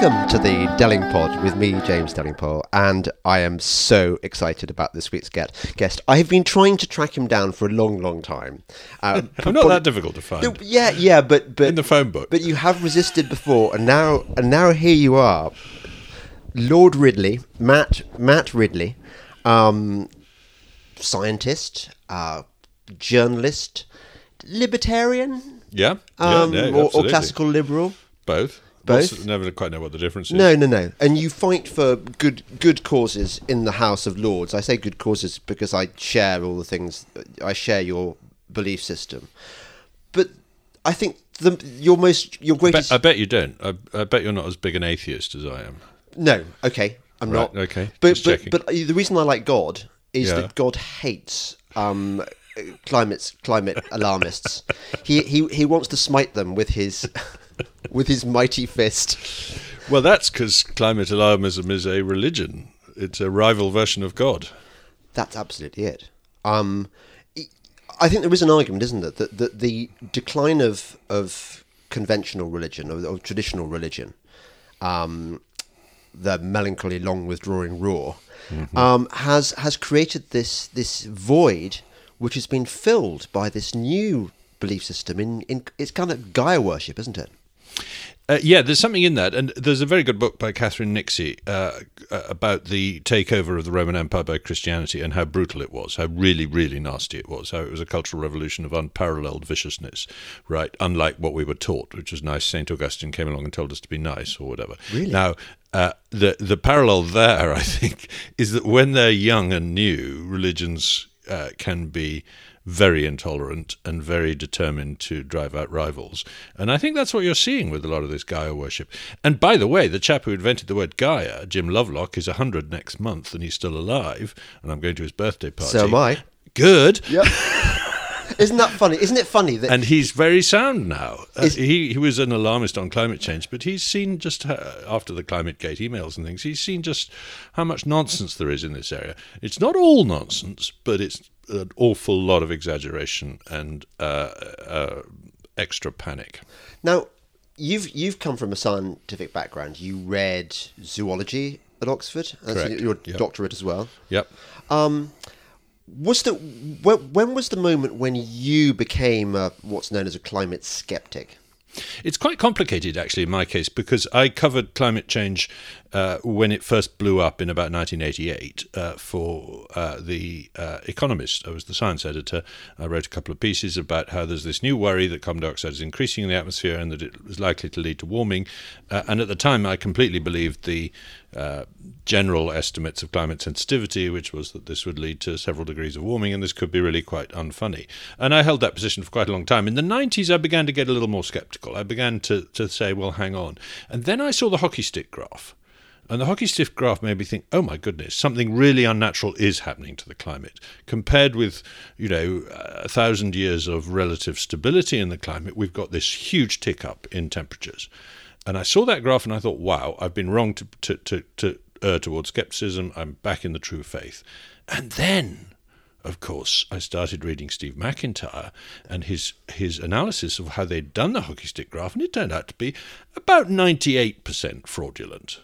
Welcome to the Delingpod with me, James Delingpole, and I am so excited about this week's get- guest. I have been trying to track him down for a long, long time. Uh, I'm not that difficult to find. No, yeah, yeah, but but In the phone book. But you have resisted before, and now and now here you are, Lord Ridley, Matt Matt Ridley, um, scientist, uh, journalist, libertarian, Yeah, um, yeah, yeah, or, or classical liberal. Both. Both? What's- never quite know what the difference is. No, no, no. And you fight for good good causes in the House of Lords. I say good causes because I share all the things. I share your belief system. But I think the your most your greatest I bet you don't. I, I bet you're not as big an atheist as I am. no. Okay, I'm Right, not. okay, But but but the reason I like God is Yeah. that God hates. Um, climate climate alarmists. he, he he wants to smite them with his with his mighty fist. Well, that's because climate alarmism is a religion. It's a rival version of God. That's absolutely it. Um, I think there is an argument, isn't there, that, that the decline of of conventional religion, of, of traditional religion, um, the melancholy, long withdrawing roar, um, has has created this this void, which has been filled by this new belief system. In, in it's kind of Gaia worship, isn't it? Uh, yeah, there's something in that, and there's a very good book by Catherine Nixey uh, uh, about the takeover of the Roman Empire by Christianity and how brutal it was, how really, really nasty it was, how it was a cultural revolution of unparalleled viciousness, right? Unlike what we were taught, which was nice. Saint Augustine came along and told us to be nice or whatever. Really? Now, uh, the the parallel there, I think, is that when they're young and new, religions uh, can be very intolerant and very determined to drive out rivals. And I think that's what you're seeing with a lot of this Gaia worship. And by the way, the chap who invented the word Gaia, Jim Lovelock, is 100 next month and he's still alive. And I'm going to his birthday party. So am I. Good. Yep. Isn't that funny? Isn't it funny that And he's very sound now. Uh, he he was an alarmist on climate change, but he's seen just uh, after the climate gate emails and things. He's seen just how much nonsense there is in this area. It's not all nonsense, but it's an awful lot of exaggeration and uh, uh, extra panic. Now, you've you've come from a scientific background. You read zoology at Oxford. Your Yep. doctorate as well. Yep. Was the when, when was the moment when you became a, what's known as a climate skeptic? It's quite complicated, actually, in my case, because I covered climate change uh, when it first blew up in about 1988 uh, for uh, The uh, Economist. I was the science editor. I wrote a couple of pieces about how there's this new worry that carbon dioxide is increasing in the atmosphere and that it was likely to lead to warming. Uh, and at the time, I completely believed the general estimates of climate sensitivity, which was that this would lead to several degrees of warming, and this could be really quite unfunny. And I held that position for quite a long time. In the 90s, I began to get a little more skeptical. I began to, to say, well, hang on. And then I saw the hockey stick graph. And the hockey stick graph made me think, oh my goodness, something really unnatural is happening to the climate. Compared with, you know, a thousand years of relative stability in the climate, we've got this huge tick up in temperatures. And I saw that graph and I thought, wow, I've been wrong to, to, to, to err towards skepticism. I'm back in the true faith. And then, of course, I started reading Steve McIntyre and his his analysis of how they'd done the hockey stick graph, and it turned out to be about 98% fraudulent.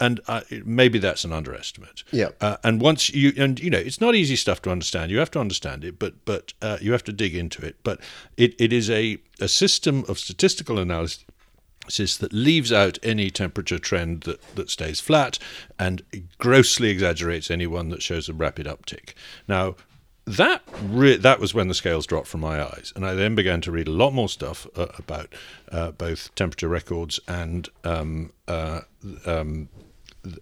And uh, maybe that's an underestimate. Yeah. Uh, and once you and you know, it's not easy stuff to understand. You have to understand it, but but uh, you have to dig into it. But it, it is a a system of statistical analysis that leaves out any temperature trend that, that stays flat and grossly exaggerates any one that shows a rapid uptick. Now, that re- that was when the scales dropped from my eyes, and I then began to read a lot more stuff uh, about uh, both temperature records and um, uh, um,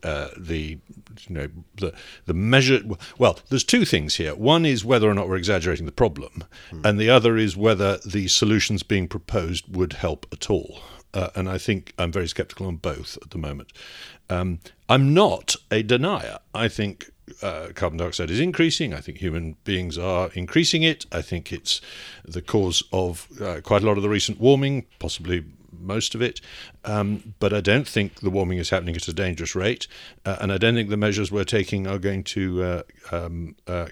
uh, the you know the the measure. Well, there's two things here. One is whether or not we're exaggerating the problem, and the other is whether the solutions being proposed would help at all. Uh, and I think I'm very sceptical on both at the moment. Um, I'm not a denier. I think uh, carbon dioxide is increasing. I think human beings are increasing it. I think it's the cause of uh, quite a lot of the recent warming, possibly most of it. Um, but I don't think the warming is happening at a dangerous rate, uh, and I don't think the measures we're taking are going to uh, um, uh,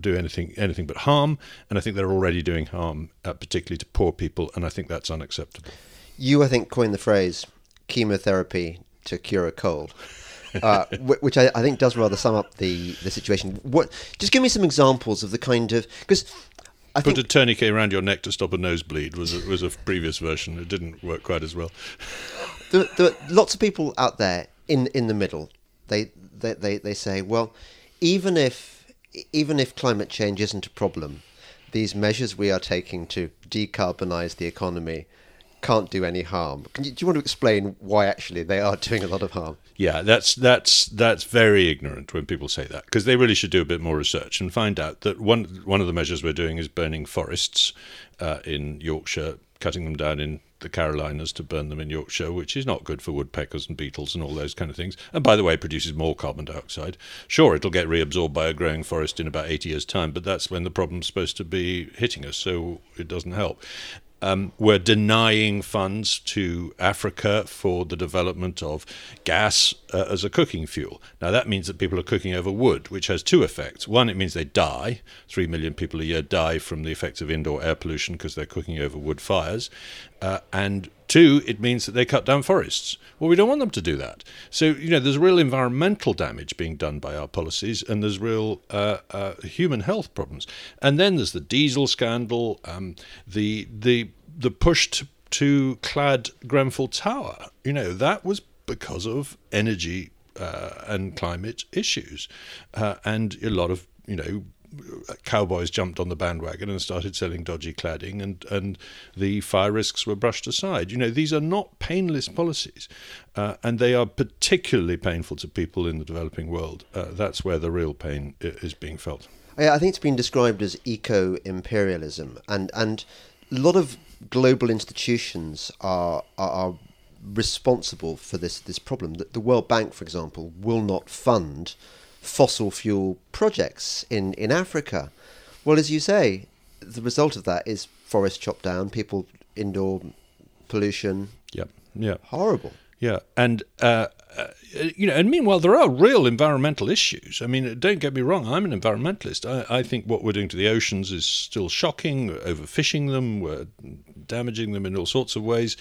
do anything anything but harm. And I think they're already doing harm, uh, particularly to poor people, and I think that's unacceptable. You, I think, coined the phrase chemotherapy to cure a cold. Uh, which I, I think does rather sum up the, the situation. What? Just give me some examples of the kind of because I Put a tourniquet around your neck to stop a nosebleed was a, was a previous version. It didn't work quite as well. there, there are lots of people out there in in the middle. They they, they, they say, well, even if even if climate change isn't a problem, these measures we are taking to decarbonize the economy can't do any harm. You, do you want to explain why actually they are doing a lot of harm? Yeah, that's that's that's very ignorant when people say that because they really should do a bit more research and find out that one one of the measures we're doing is burning forests uh, in Yorkshire, cutting them down in the Carolinas to burn them in Yorkshire, which is not good for woodpeckers and beetles and all those kind of things. And by the way, produces more carbon dioxide. Sure, it'll get reabsorbed by a growing forest in about 80 years' time, but that's when the problem's supposed to be hitting us, so it doesn't help. Um, we're denying funds to Africa for the development of gas uh, as a cooking fuel. Now, that means that people are cooking over wood, which has two effects. One, it means they die. Three million people a year die from the effects of indoor air pollution because they're cooking over wood fires. Uh, and two, it means that they cut down forests. Well, we don't want them to do that. So, you know, there's real environmental damage being done by our policies, and there's real uh, uh, human health problems. And then there's the diesel scandal, um, the the the push to, to clad Grenfell Tower. You know, that was because of energy uh, and climate issues, uh, and a lot of you know cowboys jumped on the bandwagon and started selling dodgy cladding, and, and the fire risks were brushed aside. You know, these are not painless policies, uh, and they are particularly painful to people in the developing world. Uh, that's where the real pain is being felt. I think it's been described as eco imperialism, and, and a lot of global institutions are, are, are responsible for this, this problem. That the World Bank, for example, will not fund fossil fuel projects in, in Africa. Well, as you say, the result of that is forest chopped down, people indoor pollution. Yeah, yeah, horrible. Yeah, and uh, uh, you know, and meanwhile, there are real environmental issues. I mean, don't get me wrong, I'm an environmentalist. I, I think what we're doing to the oceans is still shocking. We're overfishing them, we're damaging them in all sorts of ways.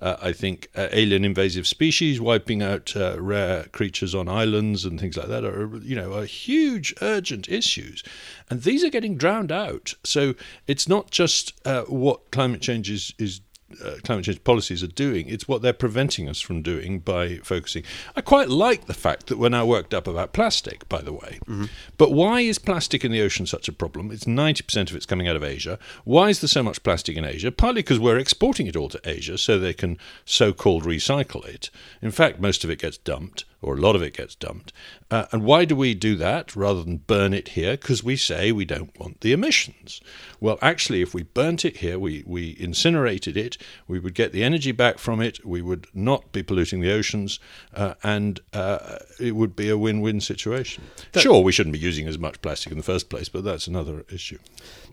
Uh, I think uh, alien invasive species, wiping out uh, rare creatures on islands and things like that, are you know are huge, urgent issues, and these are getting drowned out. So it's not just uh, what climate change is is uh, climate change policies are doing. It's what they're preventing us from doing by focusing. I quite like the fact that we're now worked up about plastic, by the way. Mm-hmm. But why is plastic in the ocean such a problem? It's 90% of it's coming out of Asia. Why is there so much plastic in Asia? Partly because we're exporting it all to Asia so they can so called recycle it. In fact, most of it gets dumped or a lot of it gets dumped. Uh, and why do we do that rather than burn it here? Because we say we don't want the emissions. Well, actually, if we burnt it here, we, we incinerated it, we would get the energy back from it, we would not be polluting the oceans, uh, and uh, it would be a win win situation. That, sure, we shouldn't be using as much plastic in the first place, but that's another issue.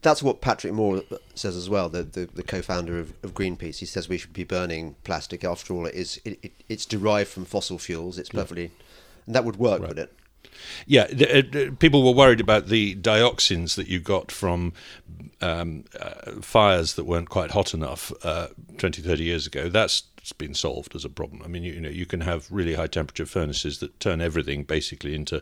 That's what Patrick Moore says as well, the, the, the co founder of, of, Greenpeace. He says we should be burning plastic. After all, it is, it, it, it's derived from fossil fuels, it's perfectly. And that would work, right. would it? Yeah, the, uh, people were worried about the dioxins that you got from um, uh, fires that weren't quite hot enough uh, 20, 30 years ago. That's been solved as a problem. I mean, you, you, know, you can have really high temperature furnaces that turn everything basically into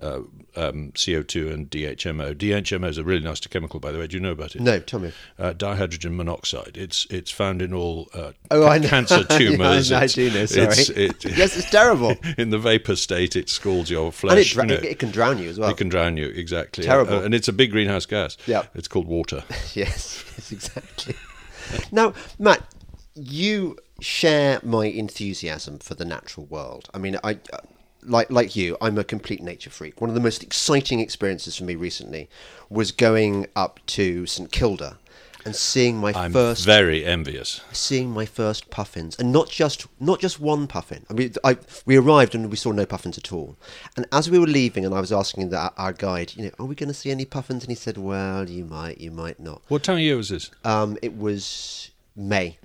uh, um, CO2 and DHMO. DHMO is a really nasty chemical, by the way. Do you know about it? No, tell me. Uh, dihydrogen monoxide. It's it's found in all uh, oh, ca- I know. cancer tumors. yeah, I, I do know. Sorry. It's, it, yes, it's terrible. in the vapor state, it scalds your flesh. And it, you know. it, can drown you as well. It can drown you exactly. Terrible. Uh, and it's a big greenhouse gas. Yeah. It's called water. yes, yes, exactly. now, Matt, you share my enthusiasm for the natural world. I mean, I like like you, I'm a complete nature freak. One of the most exciting experiences for me recently was going up to St Kilda and seeing my I'm first very envious seeing my first puffins and not just not just one puffin i mean I, we arrived and we saw no puffins at all and as we were leaving and i was asking the, our guide you know are we going to see any puffins and he said well you might you might not what time of year was this um, it was may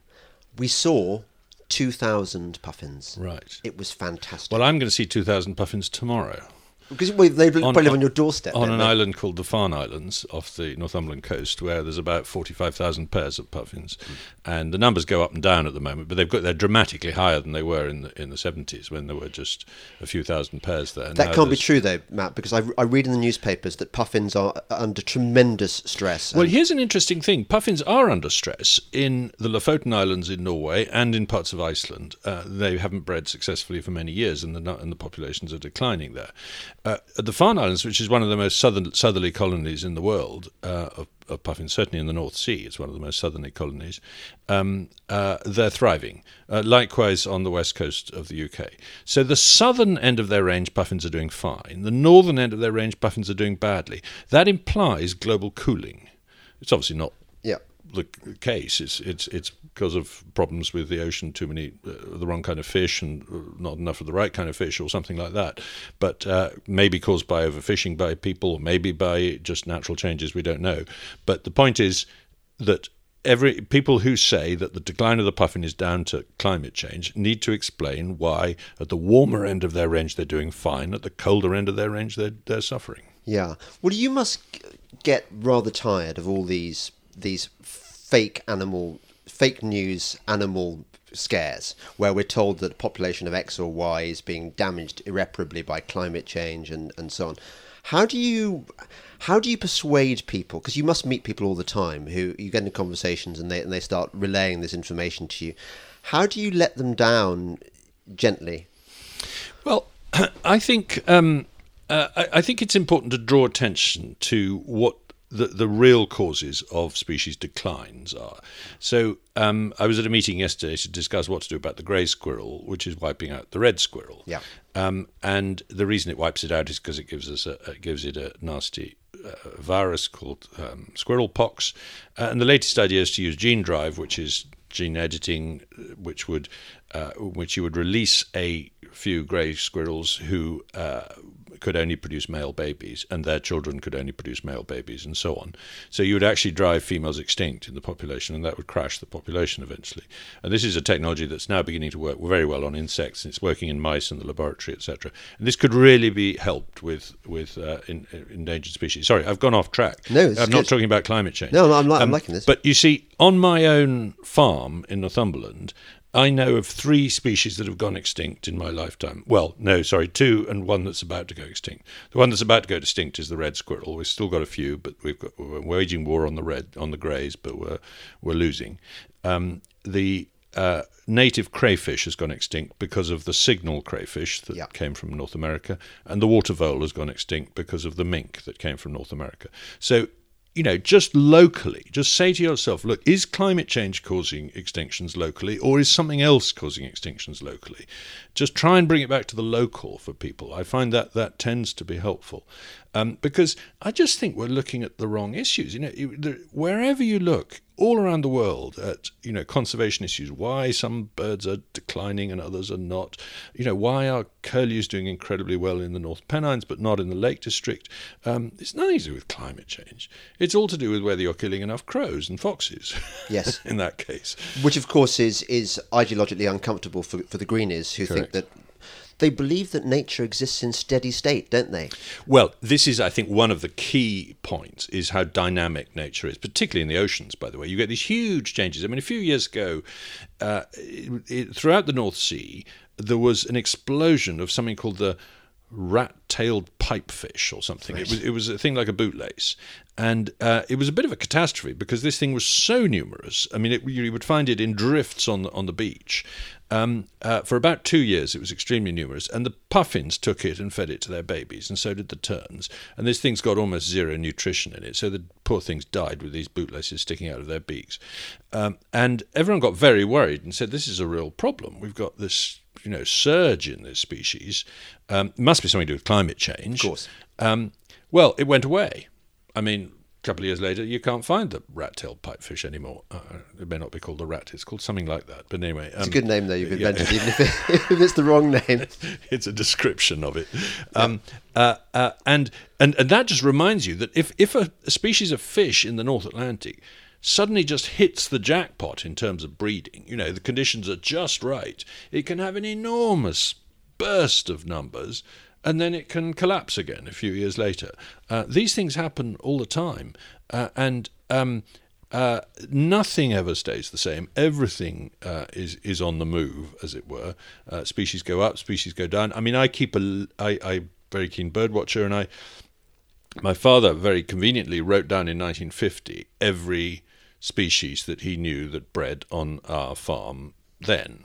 we saw 2,000 puffins. Right. It was fantastic. Well, I'm going to see 2,000 puffins tomorrow. Because well, they On- probably live on your doorstep. on an they? island called the Farne Islands off the Northumberland coast, where there's about 45,000 pairs of puffins, and the numbers go up and down at the moment, but they've got they're dramatically higher than they were in the in the 70s when there were just a few thousand pairs there. That Now can't be true, though, Matt, because I, I read in the newspapers that puffins are under tremendous stress. Well, here's an interesting thing. Puffins are under stress in the Lofoten Islands in Norway and in parts of Iceland. Uh, they haven't bred successfully for many years, and the and the populations are declining there. Uh, the Farne Islands, which is one of the most southern, southerly colonies in the world uh, of, of puffins, certainly in the North Sea, it's one of the most southerly colonies. Um, uh, they're thriving. Uh, likewise on the west coast of the UK. So the southern end of their range, puffins are doing fine. The northern end of their range, puffins are doing badly. That implies global cooling. It's obviously not yeah. The case. It's it's it's because of problems with the ocean, too many uh, the wrong kind of fish and uh, not enough of the right kind of fish, or something like that. But uh, maybe caused by overfishing by people, or maybe by just natural changes. We don't know. But the point is that. Every people who say that the decline of the puffin is down to climate change need to explain why at the warmer end of their range they're doing fine, at the colder end of their range they're they're suffering. Yeah. Well, you must get rather tired of all these these fake animal, fake news animal scares, where we're told that the population of X or Y is being damaged irreparably by climate change and, and so on. How do you how do you persuade people? Because you must meet people all the time who you get into conversations and they and they start relaying this information to you. How do you let them down gently? Well, I think um, uh, I, I think it's important to draw attention to what the, the real causes of species declines are. So um, I was at a meeting yesterday to discuss what to do about the grey squirrel, which is wiping out the red squirrel. Yeah. Um, and the reason it wipes it out is because it gives us a, it gives it a nasty uh, virus called um, squirrel pox. Uh, and the latest idea is to use gene drive, which is gene editing, uh, which would uh, which you would release a few grey squirrels who uh, could only produce male babies, and their children could only produce male babies, and so on. So you would actually drive females extinct in the population, and that would crash the population eventually. And this is a technology that's now beginning to work very well on insects, and it's working in mice in the laboratory, etc. And this could really be helped with with uh, in, in endangered species. Sorry, I've gone off track. No, I'm is not talking about climate change. No, no, I'm, li- I'm Um, liking this. But you see, on my own farm in Northumberland, I know of three species that have gone extinct in my lifetime. Well, no, sorry, two, and one that's about to go extinct. The one that's about to go extinct is the red squirrel. We've still got a few, but we've got we're waging war on the red on the greys, but we're we're losing. Um, the uh, native crayfish has gone extinct because of the signal crayfish that Yeah. came from North America, and the water vole has gone extinct because of the mink that came from North America. So you know, just locally, just say to yourself, look, is climate change causing extinctions locally or is something else causing extinctions locally? Just try and bring it back to the local for people. I find that that tends to be helpful. Um, because I just think we're looking at the wrong issues. You know, you- the- wherever you look, all around the world, at you know conservation issues, why some birds are declining and others are not. You know, why are curlews doing incredibly well in the North Pennines but not in the Lake District? Um, it's nothing to do with climate change. It's all to do with whether you're killing enough crows and foxes. Yes. in that case. which of course is is ideologically uncomfortable for for the greenies who Correct. think that they believe that nature exists in steady state, don't they? Well, this is, I think, one of the key points is how dynamic nature is, particularly in the oceans. By the way, you get these huge changes. I mean, a few years ago, uh, it, it, throughout the North Sea, there was an explosion of something called the rat-tailed pipefish or something. It was it was a thing like a bootlace, and uh, it was a bit of a catastrophe because this thing was so numerous. I mean, it, you would find it in drifts on the, on the beach. Um, uh, for about two years, it was extremely numerous, and the puffins took it and fed it to their babies, and so did the terns. And this thing's got almost zero nutrition in it, so the poor things died with these bootlaces sticking out of their beaks. Um, and everyone got very worried and said, "This is a real problem. We've got this." You know, surge in this species um, must be something to do with climate change. Of course. Um, well, it went away. I mean, a couple of years later, you can't find the rat-tailed pipefish anymore. Uh, it may not be called the rat; it's called something like that. But anyway, It's a um, good name though you've yeah. invented, even if, it, if it's the wrong name. it's a description of it. Um, uh, uh, and, and and that just reminds you that if if a, a species of fish in the North Atlantic suddenly just hits the jackpot in terms of breeding, you know, the conditions are just right, it can have an enormous burst of numbers. and then it can collapse again a few years later. Uh, these things happen all the time, uh, and um, uh, nothing ever stays the same. Everything uh, is is on the move, as it were. Uh, species go up, species go down. I mean, I keep a I, I very keen bird watcher, and I my father very conveniently wrote down in 1950 every species that he knew that bred on our farm then.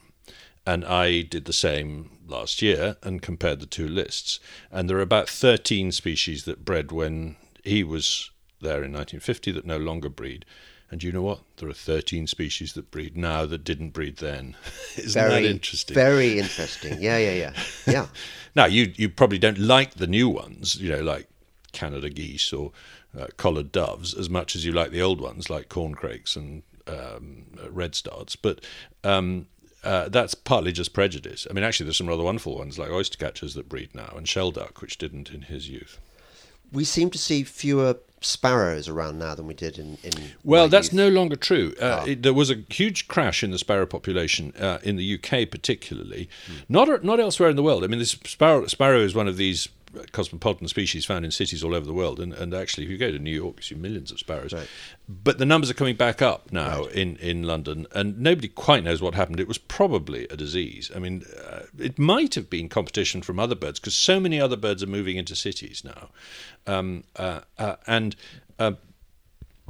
And I did the same last year and compared the two lists. And there are about 13 species that bred when he was there in 1950 that no longer breed. And you know what? There are 13 species that breed now that didn't breed then. Isn't very, that interesting? Very interesting. Yeah, yeah, yeah. Yeah. now, you, you probably don't like the new ones, you know, like Canada geese or uh, collared doves as much as you like the old ones like corncrakes and um, redstarts. But um, uh, that's partly just prejudice. I mean, actually, there's some rather wonderful ones like oyster catchers that breed now and shelduck, which didn't in his youth. We seem to see fewer sparrows around now than we did in. in well, that's youth. no longer true. Uh, Ah. it, there was a huge crash in the sparrow population uh, in the UK, particularly, not not elsewhere in the world. I mean, this sparrow sparrow is one of these cosmopolitan species found in cities all over the world, and, and actually, if you go to New York, you see millions of sparrows. Right. But the numbers are coming back up now in, in London, and nobody quite knows what happened. It was probably a disease. I mean, uh, it might have been competition from other birds because so many other birds are moving into cities now, um, uh, uh, and. Uh,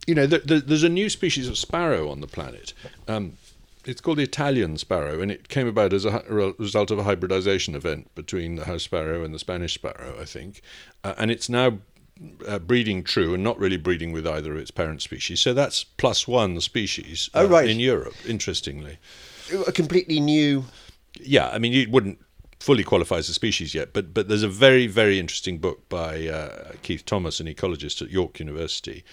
you know, th th there's a new species of sparrow on the planet. Um, it's called the Italian sparrow, and it came about as a result of a hybridization event between the house sparrow and the Spanish sparrow, I think. Uh, and it's now uh, breeding true and not really breeding with either of its parent species. So that's plus one species Oh, uh, right. in Europe, interestingly. a completely new. Yeah, I mean, you wouldn't fully qualify as a species yet, but but there's a very very interesting book by uh, Keith Thomas, an ecologist at York University,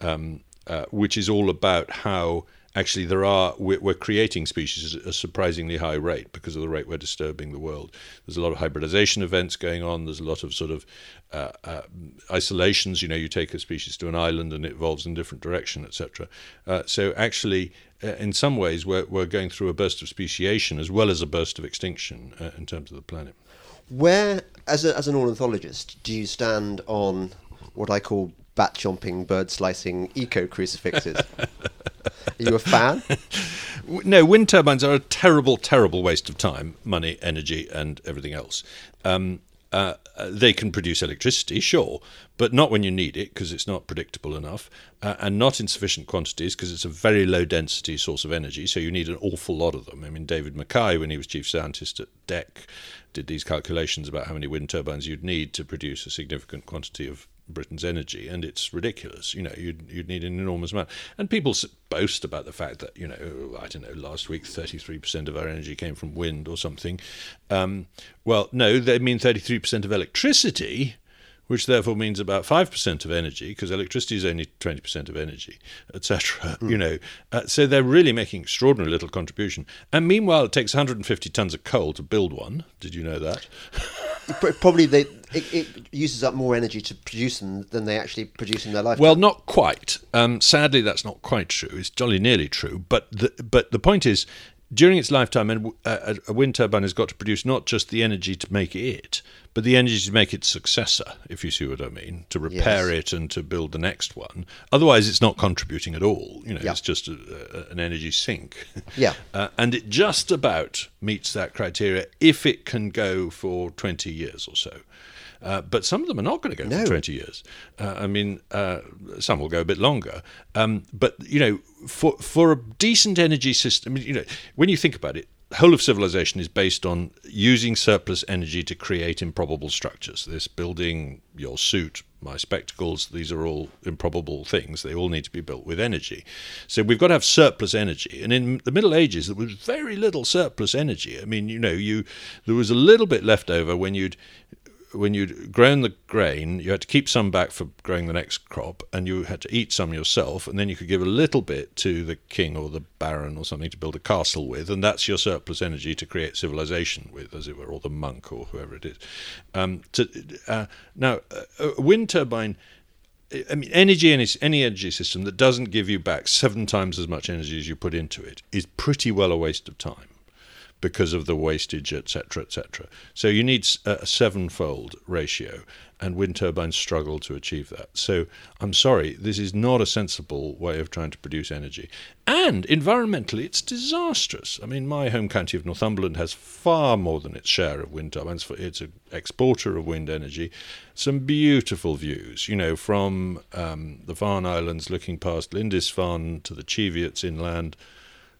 um, uh, which is all about how actually there are we're, we're creating species at a surprisingly high rate because of the rate we're disturbing the world. There's a lot of hybridization events going on. There's a lot of sort of uh, uh, isolations. You know, you take a species to an island and it evolves in a different direction, etc. Uh, so actually, uh, in some ways, we're we're going through a burst of speciation as well as a burst of extinction uh, in terms of the planet. Where, as, a, as an ornithologist, do you stand on what I call bat chomping, bird slicing eco crucifixes? Are you a fan? No, wind turbines are a terrible, terrible waste of time, money, energy, and everything else. Um, uh, uh, they can produce electricity, sure, but not when you need it because it's not predictable enough, uh, and not in sufficient quantities because it's a very low density source of energy. So you need an awful lot of them. I mean, David MacKay, when he was chief scientist at DECC, did these calculations about how many wind turbines you'd need to produce a significant quantity of Britain's energy, and it's ridiculous. You know, you'd, you'd need an enormous amount. And people boast about the fact that, you know, I don't know, last week 33% of our energy came from wind or something. Um, well, no, they mean 33% of electricity, which therefore means about 5% of energy, because electricity is only 20% of energy, etc. You know, uh, so they're really making extraordinary little contribution. And meanwhile, it takes 150 tons of coal to build one. Did you know that? Pr- Probably they, it, it uses up more energy to produce them than they actually produce in their life. Well, not quite. Um, sadly, that's not quite true. It's jolly nearly true. But the, but the point is, during its lifetime, and a, a wind turbine has got to produce not just the energy to make it, but the energy to make its successor, if you see what I mean, to repair Yes. it and to build the next one. Otherwise, it's not contributing at all. You know, Yeah. it's just a, a, an energy sink. Yeah. Uh, and it just about meets that criteria if it can go for 20 years or so. Uh, but some of them are not going to go No. for 20 years. Uh, I mean, uh, some will go a bit longer. Um, but, you know, for, for a decent energy system, you know, when you think about it, the whole of civilization is based on using surplus energy to create improbable structures. This building, your suit, my spectacles, these are all improbable things. They all need to be built with energy. So we've got to have surplus energy. And in the Middle Ages, there was very little surplus energy. I mean, you know, you there was a little bit left over when you'd when you'd grown the grain, you had to keep some back for growing the next crop, and you had to eat some yourself, and then you could give a little bit to the king or the baron or something to build a castle with, and that's your surplus energy to create civilization with, as it were, or the monk or whoever it is. Um, to, uh, now, a wind turbine. I mean, energy any, any energy system that doesn't give you back seven times as much energy as you put into it is pretty well a waste of time because of the wastage, etc., etc. So you need a sevenfold ratio, and wind turbines struggle to achieve that. So I'm sorry, this is not a sensible way of trying to produce energy. And environmentally, it's disastrous. I mean, my home county of Northumberland has far more than its share of wind turbines. It's an exporter of wind energy. Some beautiful views, you know, from um, the Farne Islands looking past Lindisfarne to the Cheviots inland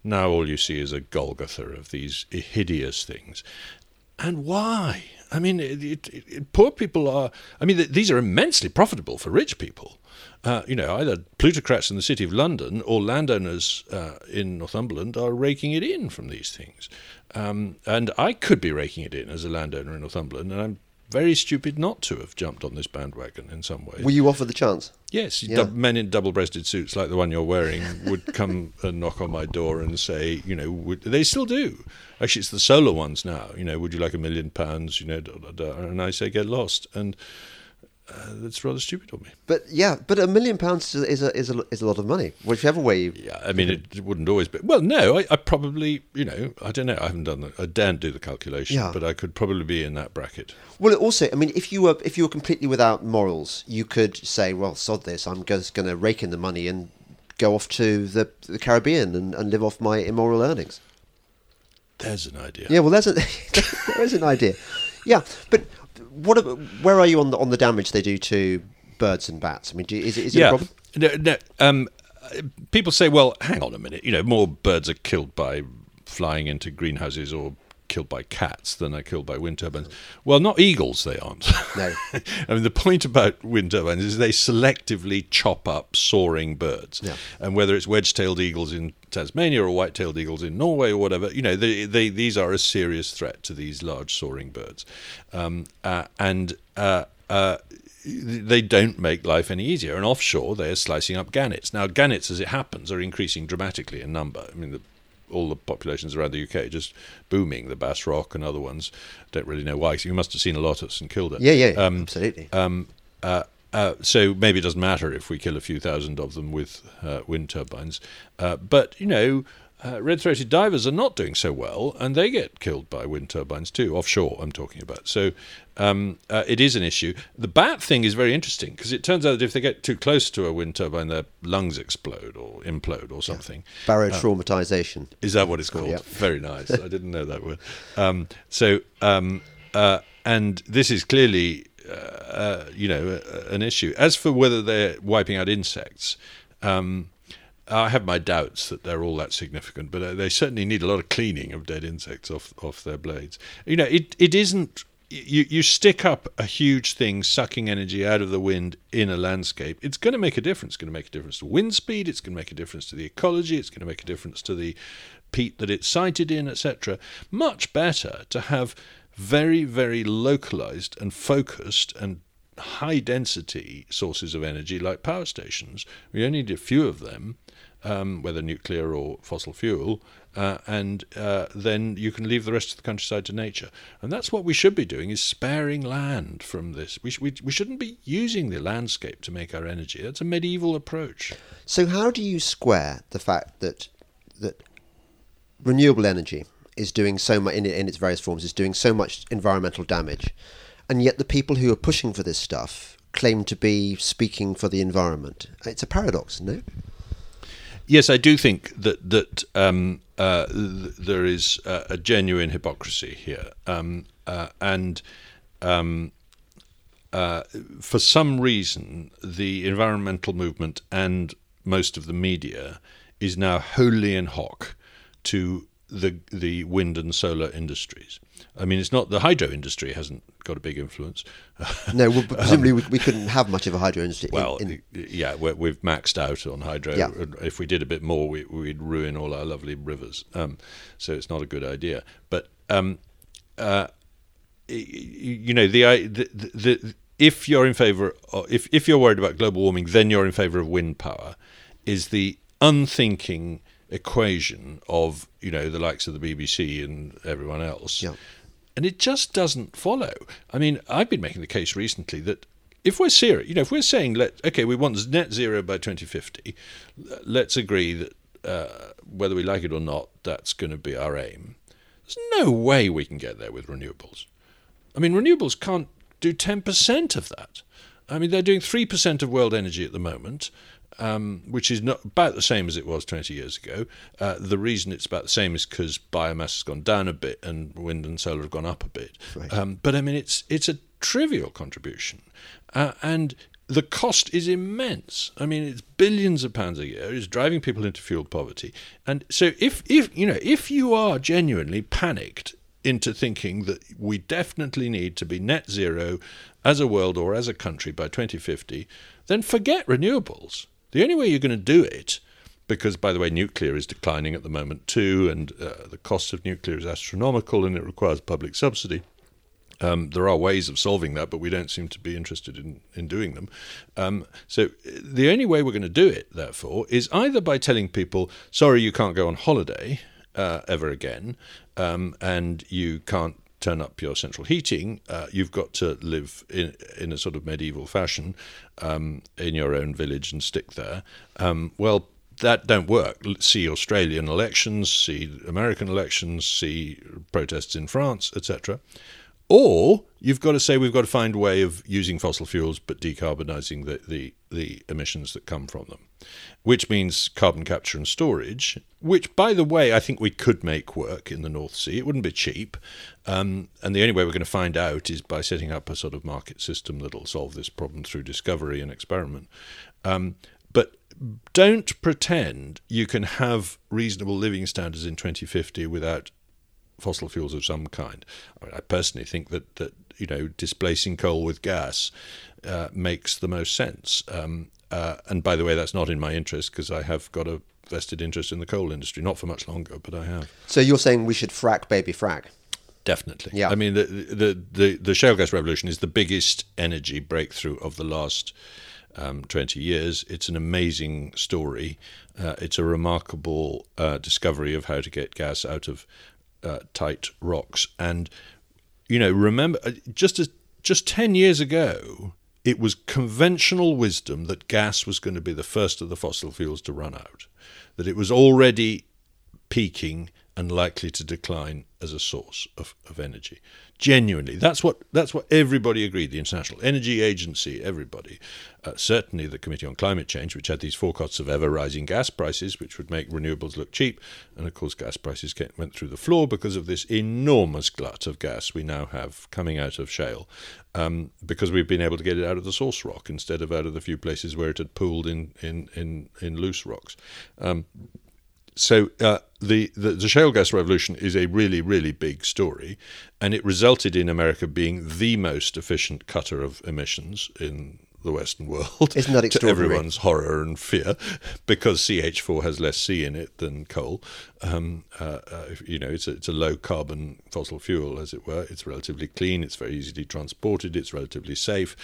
now all you see is a Golgotha of these hideous things. And why? I mean, it, it, it, poor people are. I mean, these are immensely profitable for rich people. Uh, you know, either plutocrats in the city of London or landowners uh, in Northumberland are raking it in from these things. Um, and I could be raking it in as a landowner in Northumberland, and I'm very stupid not to have jumped on this bandwagon in some way. Were you offered the chance? Yes, yeah. men in double-breasted suits like the one you're wearing would come and knock on my door and say, you know, would, they still do. Actually, it's the solar ones now. You know, would you like a million pounds? You know, da, da, da, and I say, get lost. And uh, that's rather stupid of me. But yeah, but a million pounds is a, is a, is a lot of money, whichever way. You, yeah, I mean, it, wouldn't always be. Well, no, I, I, probably, you know, I don't know. I haven't done the, I daren't do the calculation, yeah. but I could probably be in that bracket. Well, also, I mean, if you were if you were completely without morals, you could say, well, sod this. I'm just going to rake in the money and go off to the, the Caribbean and, and live off my immoral earnings. There's an idea. Yeah, well, there's a there's an idea. Yeah, but what? Where are you on the on the damage they do to birds and bats? I mean, do, is it is it yeah. a problem? No, no, um, people say, well, hang on a minute. You know, more birds are killed by flying into greenhouses or killed by cats than are killed by wind turbines. Well, not eagles, they aren't. No. I mean, the point about wind turbines is they selectively chop up soaring birds. Yeah. And whether it's wedge tailed eagles in Tasmania or white tailed eagles in Norway or whatever, you know, they, they, these are a serious threat to these large soaring birds. Um, uh, and uh, uh, they don't make life any easier. And offshore, they are slicing up gannets. Now, gannets, as it happens, are increasing dramatically in number. I mean, the all the populations around the UK just booming. The Bass Rock and other ones. Don't really know why. So you must have seen a lot at St Kilda. Yeah, yeah, um, absolutely. Um, uh, uh, so maybe it doesn't matter if we kill a few thousand of them with uh, wind turbines. Uh, but you know, uh, red-throated divers are not doing so well, and they get killed by wind turbines too, offshore. I'm talking about. So um, uh, it is an issue. The bat thing is very interesting because it turns out that if they get too close to a wind turbine, their lungs explode or implode or something. Yeah. Barotraumatization. Uh, is that what it's called? Yeah. Very nice. I didn't know that word. Um, so um, uh, and this is clearly. Uh, you know, an issue. As for whether they're wiping out insects, um, I have my doubts that they're all that significant, but uh, they certainly need a lot of cleaning of dead insects off off their blades. You know, it it isn't. You, you stick up a huge thing sucking energy out of the wind in a landscape, it's going to make a difference. It's going to make a difference to wind speed, it's going to make a difference to the ecology, it's going to make a difference to the peat that it's sited in, etc. Much better to have very, very localized and focused and high density sources of energy like power stations. We only need a few of them um, whether nuclear or fossil fuel, uh, and uh, then you can leave the rest of the countryside to nature. And that's what we should be doing: is sparing land from this. We, sh- we, we shouldn't be using the landscape to make our energy. That's a medieval approach. So how do you square the fact that that renewable energy is doing so much in, in its various forms is doing so much environmental damage, and yet the people who are pushing for this stuff claim to be speaking for the environment? It's a paradox, no? yes, I do think that that um, uh, th- there is uh, a genuine hypocrisy here, um, uh, and um, uh, for some reason, the environmental movement and most of the media is now wholly in hock to the the wind and solar industries. I mean, it's not the hydro industry hasn't got a big influence. no, well, presumably um, we, we, couldn't have much of a hydro industry. Well, in, in... yeah, we have maxed out on hydro. Yeah. If we did a bit more, we, would ruin all our lovely rivers. Um, so it's not a good idea. But um, uh, you know, the, the, the, if you're in favour, if if you're worried about global warming, then you're in favour of wind power. Is the unthinking equation of you know the likes of the BBC and everyone else. Yeah. And it just doesn't follow. I mean, I've been making the case recently that if we're serious, you know, if we're saying let okay, we want net zero by 2050, let's agree that uh, whether we like it or not, that's going to be our aim. There's no way we can get there with renewables. I mean, renewables can't do 10% of that. I mean, they're doing 3% of world energy at the moment, um, which is not about the same as it was 20 years ago. Uh, the reason it's about the same is because biomass has gone down a bit and wind and solar have gone up a bit. Right. Um, but I mean, it's it's a trivial contribution, uh, and the cost is immense. I mean, it's billions of pounds a year. It's driving people into fuel poverty. And so, if if you know, if you are genuinely panicked into thinking that we definitely need to be net zero as a world or as a country by 2050, then forget renewables. The only way you're going to do it, because by the way, nuclear is declining at the moment too, and uh, the cost of nuclear is astronomical and it requires public subsidy. Um, there are ways of solving that, but we don't seem to be interested in, in doing them. Um, so the only way we're going to do it, therefore, is either by telling people, sorry, you can't go on holiday uh, ever again, um, and you can't turn up your central heating, uh, you've got to live in in a sort of medieval fashion um, in your own village and stick there. Um, well, that don't work. See Australian elections, see American elections, see protests in France, etc. Or you've got to say we've got to find a way of using fossil fuels but decarbonising the, the, the emissions that come from them, which means carbon capture and storage, which, by the way, I think we could make work in the North Sea. It wouldn't be cheap. Um, and the only way we're going to find out is by setting up a sort of market system that'll solve this problem through discovery and experiment. Um, but don't pretend you can have reasonable living standards in 2050 without fossil fuels of some kind. I, mean, I personally think that that you know displacing coal with gas uh, makes the most sense. Um, uh, and by the way, that's not in my interest because I have got a vested interest in the coal industry. Not for much longer, but I have. So you're saying we should frack, baby, frack? Definitely. Yeah. I mean, the, the the the shale gas revolution is the biggest energy breakthrough of the last. Um, 20 years. It's an amazing story. Uh, it's a remarkable uh, discovery of how to get gas out of uh, tight rocks. And you know, remember, uh, just as just ten years ago, it was conventional wisdom that gas was going to be the first of the fossil fuels to run out. That it was already peaking and likely to decline as a source of, of energy. Genuinely, that's what that's what everybody agreed. The International Energy Agency, everybody, uh, certainly the Committee on Climate Change, which had these forecasts of ever rising gas prices, which would make renewables look cheap, and of course gas prices get, went through the floor because of this enormous glut of gas we now have coming out of shale, um, because we've been able to get it out of the source rock instead of out of the few places where it had pooled in in in, in loose rocks. Um, so uh, the, the, the shale gas revolution is a really really big story, and it resulted in America being the most efficient cutter of emissions in the Western world. Isn't that to everyone's horror and fear, because CH4 has less C in it than coal. Um, uh, uh, you know, it's a, it's a low carbon fossil fuel, as it were. It's relatively clean. It's very easily transported. It's relatively safe.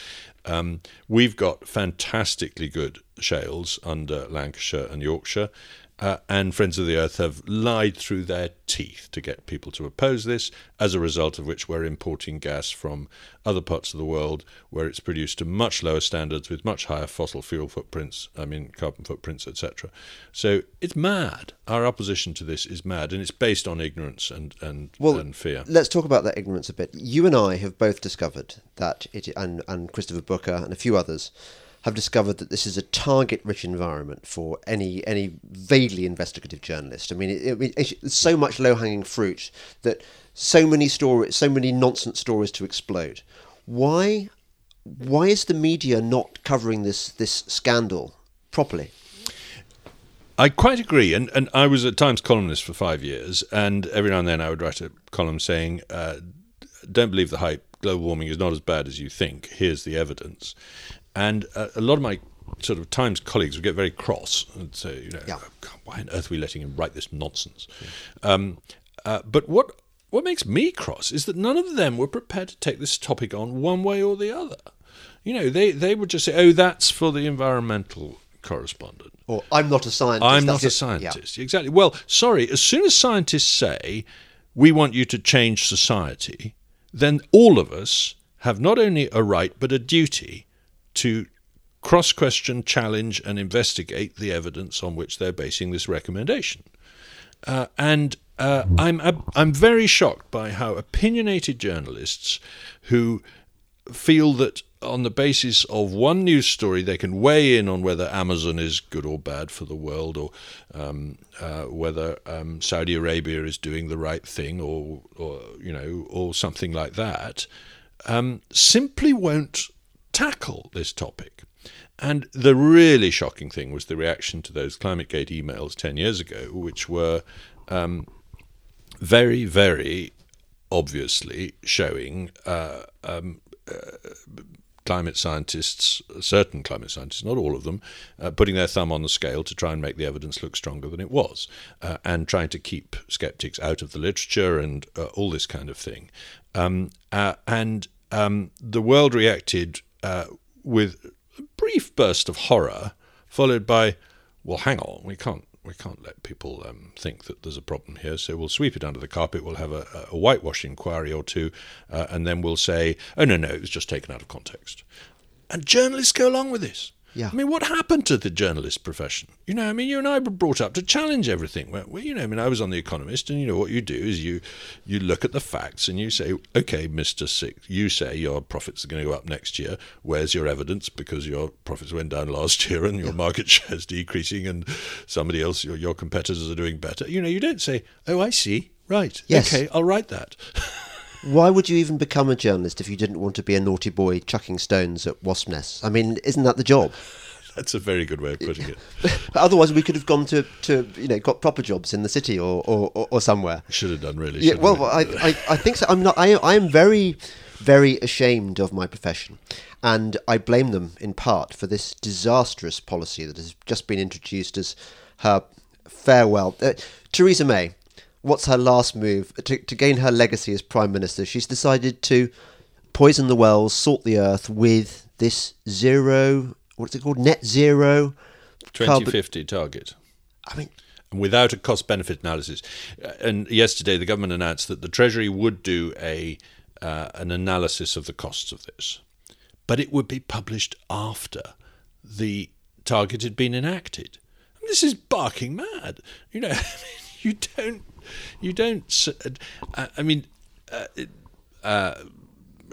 Um, we've got fantastically good shales under Lancashire and Yorkshire. Uh, and Friends of the Earth have lied through their teeth to get people to oppose this, as a result of which we're importing gas from other parts of the world where it's produced to much lower standards with much higher fossil fuel footprints, I mean, carbon footprints, etc. So it's mad. Our opposition to this is mad, and it's based on ignorance and, and, Well, and fear. Let's talk about that ignorance a bit. You and I have both discovered that it, and and Christopher Booker and a few others have discovered that this is a target-rich environment for any any vaguely investigative journalist. I mean, it, it, it's so much low-hanging fruit that so many stories, so many nonsense stories to explode. Why why is the media not covering this this scandal properly? I quite agree, and and I was a Times columnist for five years, and every now and then I would write a column saying, uh, "Don't believe the hype. Global warming is not as bad as you think. Here's the evidence." And uh, a lot of my sort of Times colleagues would get very cross and say, "You know, Yeah. "Oh, God, why on earth are we letting him write this nonsense?" Um, uh, but what what makes me cross is that none of them were prepared to take this topic on one way or the other. You know, they they would just say, "Oh, that's for the environmental correspondent." Or I'm not a scientist. I'm not a it. Yeah. scientist. Exactly. Well, sorry, as soon as scientists say, we want you to change society, then all of us have not only a right but a duty to cross question, challenge, and investigate the evidence on which they're basing this recommendation. Uh, and uh, I'm I'm very shocked by how opinionated journalists who feel that on the basis of one news story they can weigh in on whether Amazon is good or bad for the world, or um, uh, whether um, Saudi Arabia is doing the right thing, or, or you know, or something like that, um, simply won't tackle this topic. And the really shocking thing was the reaction to those ClimateGate emails 10 years ago, which were um, very, very obviously showing uh, um, uh, climate scientists, certain climate scientists, not all of them, uh, putting their thumb on the scale to try and make the evidence look stronger than it was, uh, and trying to keep skeptics out of the literature and uh, all this kind of thing. Um, uh, and um, the world reacted uh, with a brief burst of horror, followed by, well, hang on, we can't we can't let people um, think that there's a problem here. So we'll sweep it under the carpet. We'll have a, a whitewash inquiry or two, uh, and then we'll say, "Oh no, no, it was just taken out of context." And journalists go along with this. Yeah. I mean, what happened to the journalist profession? You know, I mean, you and I were brought up to challenge everything. Well, you know, I mean, I was on The Economist, and you know what you do is you you look at the facts and you say, okay, Mister Six, you say your profits are going to go up next year. Where's your evidence? Because your profits went down last year and your yeah. market share is decreasing, and somebody else, your your competitors are doing better. You know, you don't say, oh, I see, right, yes. okay, I'll write that. Why would you even become a journalist if you didn't want to be a naughty boy chucking stones at wasp nests? I mean, isn't that the job? That's a very good way of putting it. Otherwise, we could have gone to, to you know got proper jobs in the city or or, or somewhere. Should have done really. Yeah, well, I, I, I think so. I'm not. I I am very very ashamed of my profession, and I blame them in part for this disastrous policy that has just been introduced as her farewell. Uh, Theresa May what's her last move to, to gain her legacy as prime minister? She's decided to poison the wells, salt the earth with this zero. What's it called? Net zero. 2050 carbon. target. I mean, without a cost benefit analysis. Uh, and yesterday, the government announced that the Treasury would do a uh, an analysis of the costs of this, but it would be published after the target had been enacted. this is barking mad. You know, you don't you don't. Uh, I mean, uh, uh,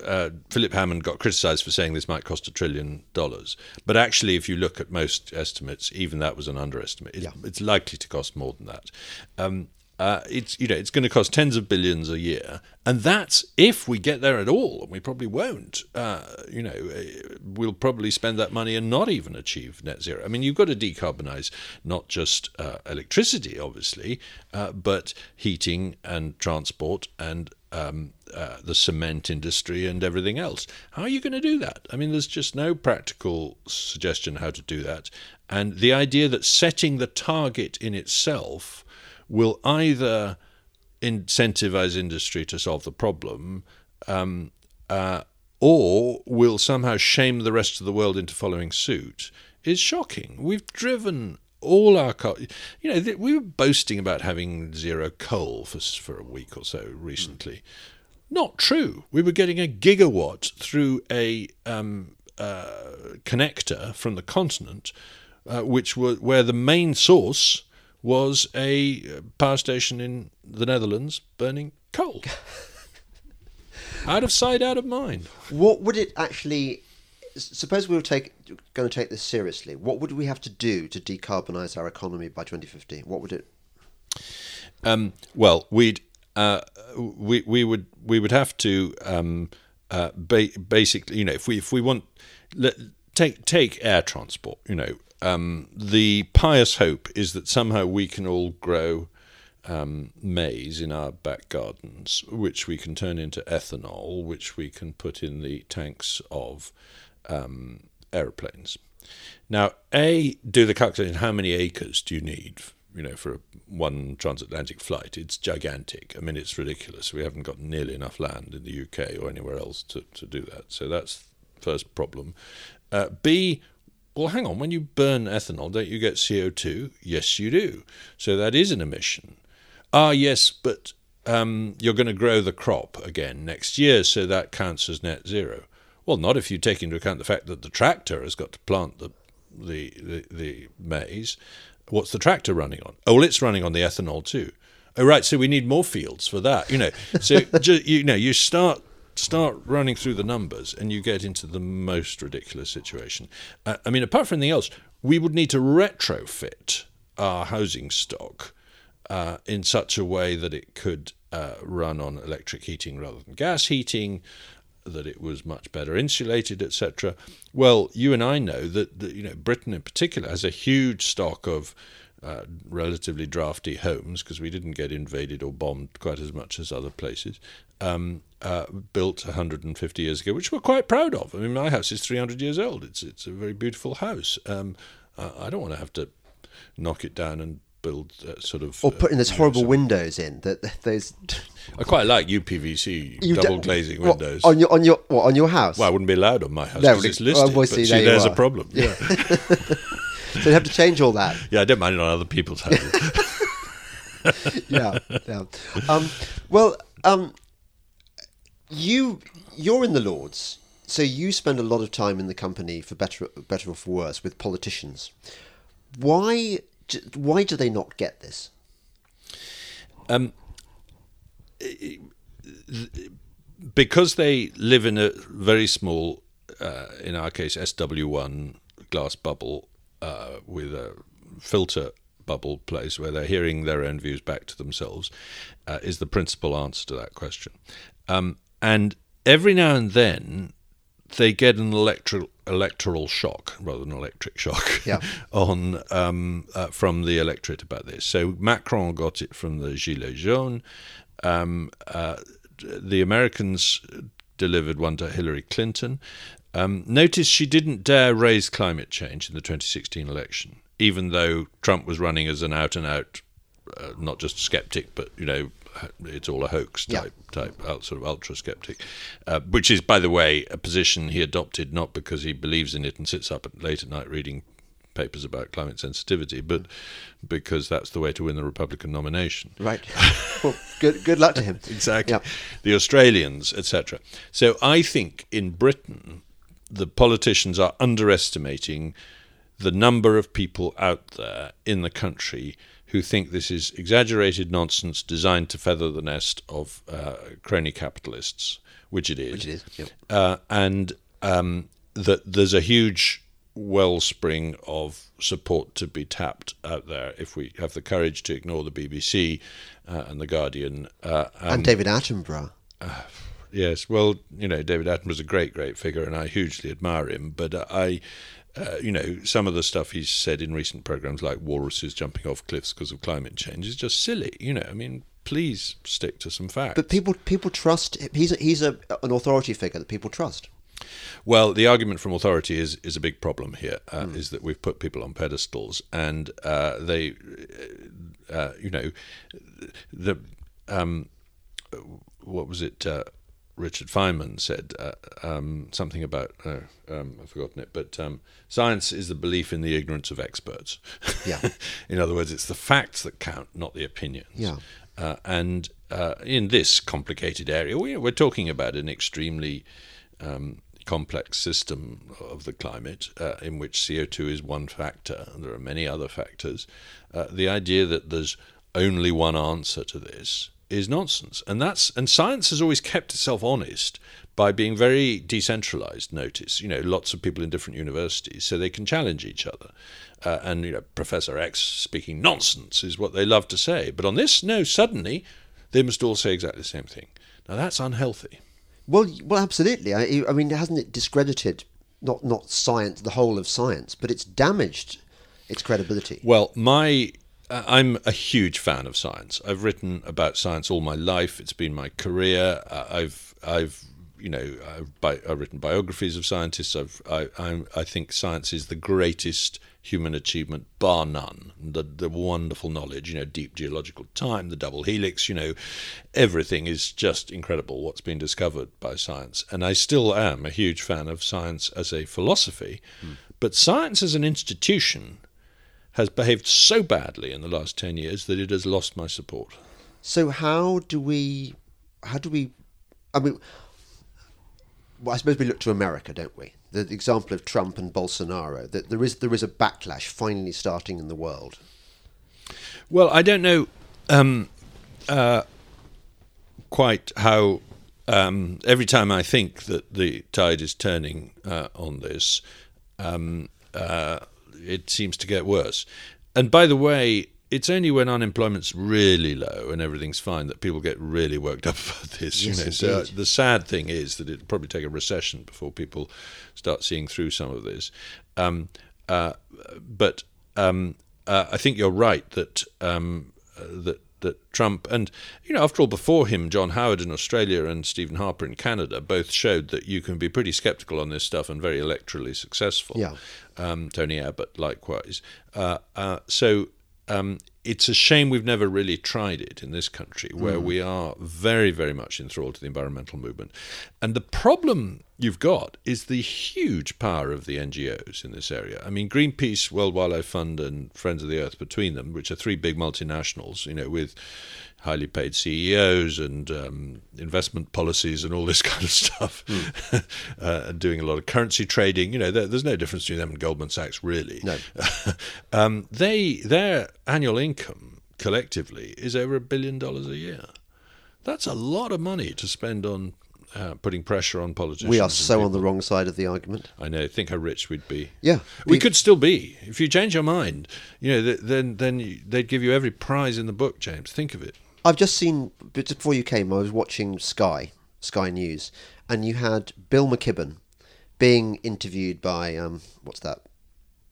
uh, Philip Hammond got criticised for saying this might cost a trillion dollars, but actually, if you look at most estimates, even that was an underestimate. It's, yeah. it's likely to cost more than that. Um, uh, it's you know it's going to cost tens of billions a year, and that's if we get there at all, and we probably won't. Uh, you know, uh, we'll probably spend that money and not even achieve net zero. I mean, you've got to decarbonize not just uh, electricity, obviously, uh, but heating and transport and um, uh, the cement industry and everything else. How are you going to do that? I mean, there's just no practical suggestion how to do that, and the idea that setting the target in itself will either incentivize industry to solve the problem um, uh, or will somehow shame the rest of the world into following suit is shocking. We've driven all our car. You know, we were boasting about having zero coal for for a week or so recently. Mm. Not true. We were getting a gigawatt through a um, uh, connector from the continent, uh, which were where the main source was a uh, power station in the Netherlands burning coal. out of sight, out of mind. What would it actually? Suppose we were take, going to take this seriously. What would we have to do to decarbonise our economy by 2050? What would it? Um, well, we'd uh, we we would we would have to um, uh, ba- basically, you know, if we if we want let, take take air transport, you know, um, the pious hope is that somehow we can all grow um, maize in our back gardens, which we can turn into ethanol, which we can put in the tanks of um, aeroplanes. Now, A, do the calculation how many acres do you need you know, for a, one transatlantic flight, it's gigantic. I mean, it's ridiculous. We haven't got nearly enough land in the UK or anywhere else to, to do that. So that's first problem. Uh, B, well, hang on, when you burn ethanol, don't you get CO2? Yes, you do. So that is an emission. Ah, yes, but um, you're going to grow the crop again next year, so that counts as net zero. Well, not if you take into account the fact that the tractor has got to plant the, the, the, the maize. What's the tractor running on? Oh, well, it's running on the ethanol too. Oh, right. So we need more fields for that. You know, so you know, you start start running through the numbers, and you get into the most ridiculous situation. Uh, I mean, apart from anything else, we would need to retrofit our housing stock uh, in such a way that it could uh, run on electric heating rather than gas heating, that it was much better insulated, etc. Well, you and I know that, that you know Britain in particular has a huge stock of uh, relatively drafty homes because we didn't get invaded or bombed quite as much as other places. Um, uh, built 150 years ago, which we're quite proud of. I mean, my house is 300 years old. It's it's a very beautiful house. Um, I don't want to have to knock it down and build uh, sort of or putting those uh, horrible you windows in that those I quite like UPVC You double d- glazing windows. on your on your what, on your house. well, I wouldn't be allowed on my house No, it's listed. obviously, but there see, there's a problem. Yeah. so you have to change all that. yeah, I don't mind it on other people's houses. yeah, yeah. Um, well, um, you you're in the Lords, so you spend a lot of time in the company for better better or for worse with politicians. Why why do they not get this? because they live in a very small, uh, in our case, SW1 glass bubble uh, with a filter bubble place where they're hearing their own views back to themselves, uh, is the principal answer to that question. Um, and every now and then, they get an electoral electoral shock rather than electric shock Yeah. on um, uh, from the electorate about this. So Macron got it from the Gilets jaunes. Um, uh, the Americans delivered one to Hillary Clinton. Um, notice she didn't dare raise climate change in the 2016 election, even though Trump was running as an out and out, uh, not just skeptic, but you know, it's all a hoax Yeah. type type uh, sort of ultra skeptic, uh, which is, by the way, a position he adopted not because he believes in it and sits up at, late at night reading papers about climate sensitivity, but because that's the way to win the Republican nomination. Right. well, good good luck to him. Exactly. Yeah. The Australians, etc. So I think in Britain, the politicians are underestimating the number of people out there in the country who think this is exaggerated nonsense designed to feather the nest of uh, crony capitalists, which it is. Which it is, yep. Uh, and um, that there's a huge wellspring of support to be tapped out there if we have the courage to ignore the BBC uh, and the Guardian. Uh, and David Attenborough. Yes, well, you know, David Attenborough's a great, great figure, and I hugely admire him. But uh, I, uh, you know, some of the stuff he's said in recent programs, like walruses jumping off cliffs because of climate change, is just silly. You know, I mean, please stick to some facts. But people people trust he's a, he's a, an authority figure that people trust. Well, the argument from authority is is a big problem here. Uh, Is that we've put people on pedestals, and uh, they, uh, you know, the um, what was it? Richard Feynman said uh, um, something about uh, um, I've forgotten it, but um, science is the belief in the ignorance of experts. Yeah. in other words, it's the facts that count, not the opinions. Yeah. Uh, and uh, in this complicated area, we, we're talking about an extremely um, complex system of the climate uh, in which CO2 is one factor, and there are many other factors. Uh, the idea that there's only one answer to this is nonsense, and that's and science has always kept itself honest by being very decentralized. Notice, you know, lots of people in different universities, so they can challenge each other. Uh, and you know, Professor X speaking nonsense is what they love to say, but on this, no, suddenly they must all say exactly the same thing. Now that's unhealthy. Well, well, absolutely. I, I mean, hasn't it discredited not not science, the whole of science, but it's damaged its credibility. Well, my I'm a huge fan of science. I've written about science all my life. It's been my career. Uh, I've I've you know I've, bi- I've written biographies of scientists. I've I I'm, I think science is the greatest human achievement, bar none. The the wonderful knowledge, you know, deep geological time, the double helix, you know, everything is just incredible. What's been discovered by science, and I still am a huge fan of science as a philosophy. But science as an institution has behaved so badly in the last 10 years that it has lost my support. So how do we? How do we? I mean, well, I suppose we look to America, don't we? The, the example of Trump and Bolsonaro. That there is there is a backlash finally starting in the world. Well, I don't know. Um, quite how um, every time I think that the tide is turning uh, on this, um, uh, it seems to get worse. And by the way, it's only when unemployment's really low and everything's fine that people get really worked up about this. Yes, you know? So the sad thing is that it'll probably take a recession before people start seeing through some of this. Um, uh, but um, uh, I think you're right that um, uh, that that Trump and you know after all before him John Howard in Australia and Stephen Harper in Canada both showed that you can be pretty skeptical on this stuff and very electorally successful. Yeah. Um, Tony Abbott likewise. Uh, uh, so um, it's a shame we've never really tried it in this country, where we are very, very much enthralled to the environmental movement. And the problem you've got is the huge power of the NGOs in this area. I mean, Greenpeace, World Wildlife Fund, and Friends of the Earth between them, which are three big multinationals, you know, with highly paid CEOs and um, investment policies and all this kind of stuff, uh, and doing a lot of currency trading. You know, there, there's no difference between them and Goldman Sachs, really. No. um, they their annual income collectively is over a billion dollars a year. That's a lot of money to spend on uh, putting pressure on politicians. We are so on the wrong side of the argument. I know. Think how rich we'd be. Yeah, we we- could still be if you change your mind. You know, th- then then you, they'd give you every prize in the book, James. Think of it. I've just seen just before you came. I was watching Sky, Sky News, and you had Bill McKibben being interviewed by um, what's that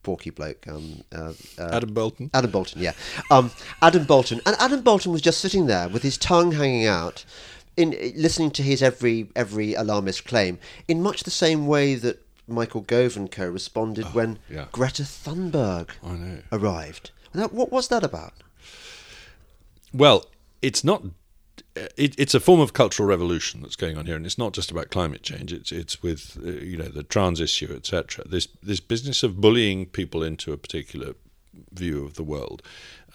porky bloke? Um, uh, uh, Adam Boulton. Adam Boulton, yeah. Um, Adam Boulton, and Adam Boulton was just sitting there with his tongue hanging out, in listening to his every every alarmist claim, in much the same way that Michael Gove and co responded when yeah. Greta Thunberg I know. arrived. Now, what was that about? Well, it's not. It, it's a form of cultural revolution that's going on here, and it's not just about climate change. It's it's with uh, you know the trans issue, etc. This this business of bullying people into a particular view of the world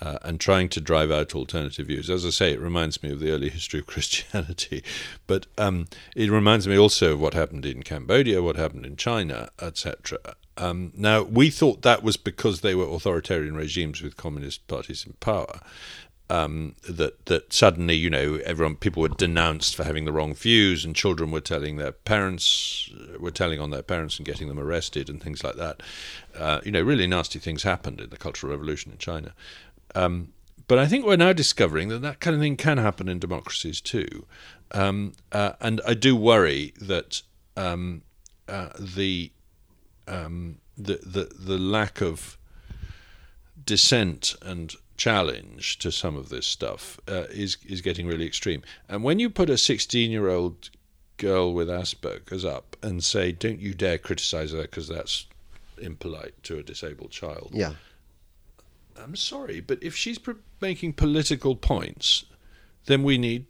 uh, and trying to drive out alternative views. As I say, it reminds me of the early history of Christianity, but um, it reminds me also of what happened in Cambodia, what happened in China, etc. Um, now, we thought that was because they were authoritarian regimes with communist parties in power. Um, that that suddenly, you know, everyone people were denounced for having the wrong views, and children were telling their parents were telling on their parents and getting them arrested and things like that. Uh, you know, really nasty things happened in the Cultural Revolution in China. Um, but I think we're now discovering that that kind of thing can happen in democracies too, um, uh, and I do worry that um, uh, the, um, the the the lack of dissent and challenge to some of this stuff uh, is is getting really extreme. And when you put a 16 year old girl with Asperger's up and say, "Don't you dare criticize her because that's impolite to a disabled child," Yeah, I'm sorry, but if she's pr- making political points, then we need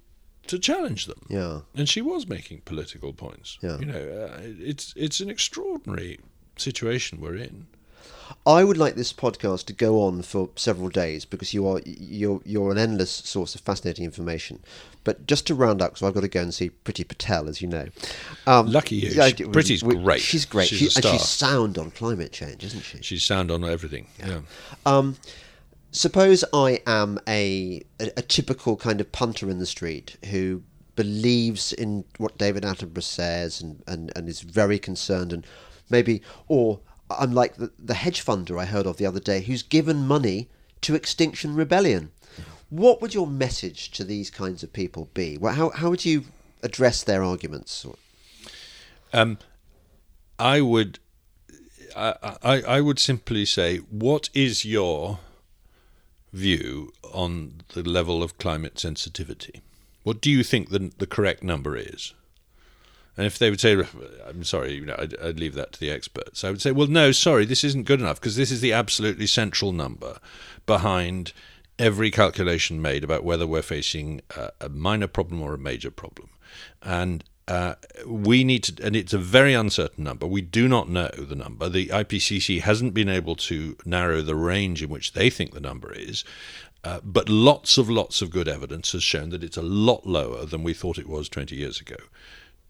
to challenge them. yeah. And she was making political points. Yeah. You know, uh, it's it's an extraordinary situation we're in. I would like this podcast to go on for several days because you are you're you're an endless source of fascinating information. But just to round up, so I've got to go and see Priti Patel, as you know. Um, Lucky you. I Priti's we- great. She's great, She's She- and she's sound on climate change, isn't she? She's sound on everything. Yeah. Um, suppose I am a, a a typical kind of punter in the street who believes in what David Attenborough says and, and, and is very concerned and maybe or I'm like the, the hedge funder I heard of the other day who's given money to Extinction Rebellion. What would your message to these kinds of people be? How how would you address their arguments? Um, I would, I, I would simply say, what is your view on the level of climate sensitivity? What do you think the the correct number is? And if they would say, "I'm sorry," you know, I'd, I'd leave that to the experts. I would say, "Well, no, sorry, this isn't good enough because this is the absolutely central number behind every calculation made about whether we're facing a, a minor problem or a major problem." And uh, we need to, and it's a very uncertain number. We do not know the number. The IPCC hasn't been able to narrow the range in which they think the number is. Uh, but lots of lots of good evidence has shown that it's a lot lower than we thought it was 20 years ago.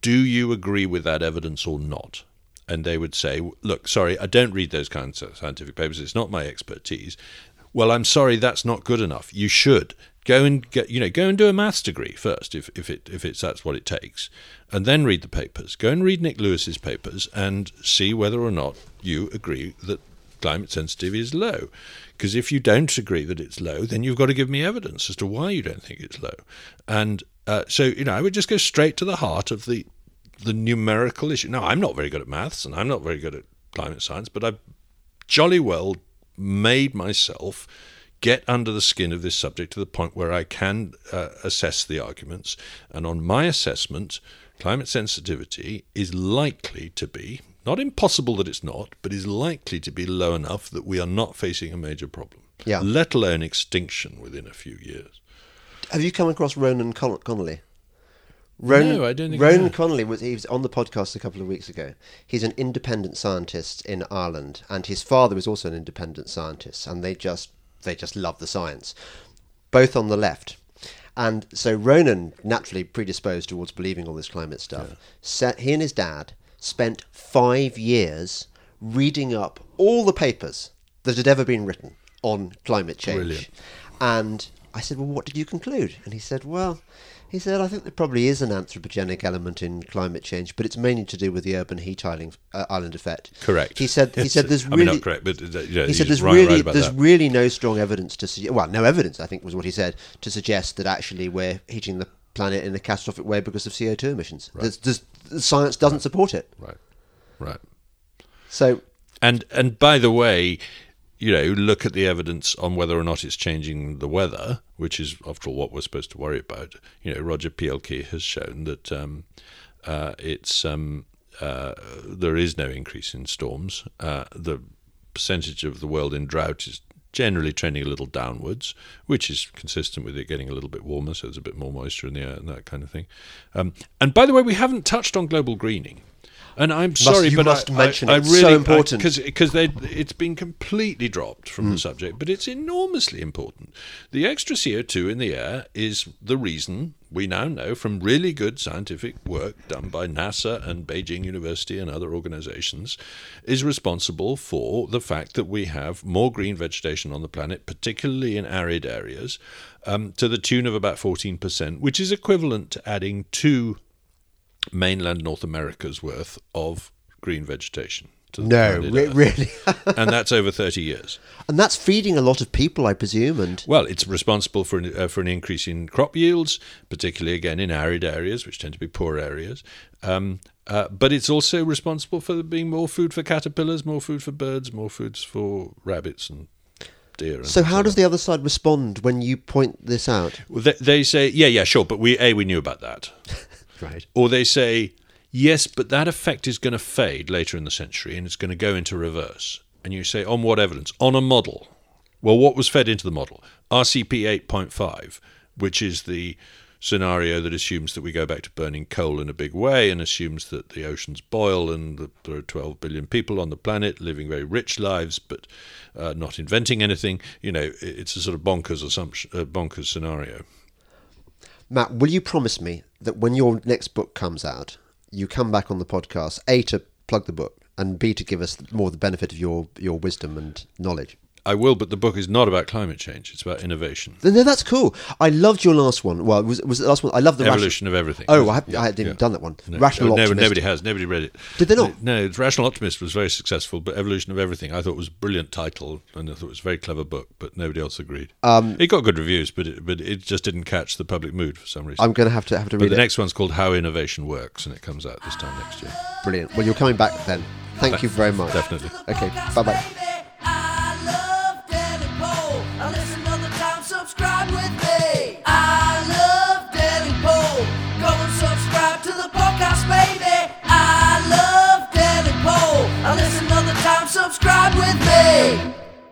Do you agree with that evidence or not? And they would say, look, sorry, I don't read those kinds of scientific papers. It's not my expertise. Well, I'm sorry, that's not good enough. You should. Go and get, you know, go and do a maths degree first, if, if it if it's that's what it takes, and then read the papers. Go and read Nick Lewis's papers and see whether or not you agree that climate sensitivity is low. Because if you don't agree that it's low, then you've got to give me evidence as to why you don't think it's low. And uh, so, you know, I would just go straight to the heart of the the numerical issue. Now, I'm not very good at maths and I'm not very good at climate science, but I've jolly well made myself get under the skin of this subject to the point where I can uh, assess the arguments. And on my assessment, climate sensitivity is likely to be, not impossible that it's not, but is likely to be low enough that we are not facing a major problem, Yeah. let alone extinction within a few years. Have you come across Ronan Con- Connolly? Ronan, No, I don't think Ronan. Connolly was he was on the podcast a couple of weeks ago. He's an independent scientist in Ireland, and his father is also an independent scientist, and they just they just love the science, both on the left. And so Ronan, naturally predisposed towards believing all this climate stuff, set, he and his dad spent five years reading up all the papers that had ever been written on climate change. Brilliant. And I said, Well, what did you conclude? And he said, Well, he said, I think there probably is an anthropogenic element in climate change, but it's mainly to do with the urban heat island, uh, island effect. Correct. He said, he said, there's I really, mean, not correct, but uh, yeah, he said, there's right, really, right there's that. really no strong evidence to suggest, well, no evidence, I think was what he said, to suggest that actually we're heating the planet in a catastrophic way because of CO2 emissions. There's, there's, the science doesn't support it. right, right. So, And and by the way, you know, look at the evidence on whether or not it's changing the weather, which is after all what we're supposed to worry about. You know, Roger Pielke has shown that um, uh, it's um, uh, there is no increase in storms. Uh, the percentage of the world in drought is generally trending a little downwards, which is consistent with it getting a little bit warmer, so there's a bit more moisture in the air and that kind of thing. Um, and by the way, we haven't touched on global greening. And I'm sorry, you but must I, mention I. I really, so important. because it's been completely dropped from Hmm. the subject, but it's enormously important. The extra CO2 in the air is the reason we now know from really good scientific work done by NASA and Beijing University and other organizations is responsible for the fact that we have more green vegetation on the planet, particularly in arid areas, um, to the tune of about 14%, which is equivalent to adding two mainland North America's worth of green vegetation. To the no, re- really. and that's over 30 years. and that's feeding a lot of people, I presume, and Well, it's responsible for an, uh, for an increase in crop yields, particularly again in arid areas, which tend to be poor areas. Um, uh, but it's also responsible for there being more food for caterpillars, more food for birds, more foods for rabbits and deer. And So how does the other side respond when you point this out? Well, they, they say, yeah, yeah, sure, but we a we knew about that. Right. Or they say, yes, but that effect is going to fade later in the century and it's going to go into reverse. And you say, on what evidence? On a model. Well, what was fed into the model? RCP 8.5, which is the scenario that assumes that we go back to burning coal in a big way and assumes that the oceans boil and there are 12 billion people on the planet living very rich lives but uh, not inventing anything. You know, it's a sort of bonkers assumption, uh, bonkers scenario. Matt, will you promise me that when your next book comes out, you come back on the podcast, A, to plug the book, and B, to give us more the benefit of your, your wisdom and knowledge? I will, but the book is not about climate change. It's about innovation, No, that's cool. I loved your last one. Well, was was the last one? I love the evolution of everything. Oh, I, have, Yeah, I hadn't even yeah. done that one. No, Rational no, Optimist. Nobody has. Nobody read it. Did they not? No, Rational Optimist was very successful, but Evolution of Everything I thought was a brilliant title, and I thought it was a very clever book, but nobody else agreed. Um, it got good reviews, but it, but it just didn't catch the public mood for some reason. I'm going to have to have to but read the it. next one's called How Innovation Works, and it comes out this time next year. Brilliant. Well, you're coming back then. Thank you very much. Definitely. Okay. Bye bye. Subscribe with me.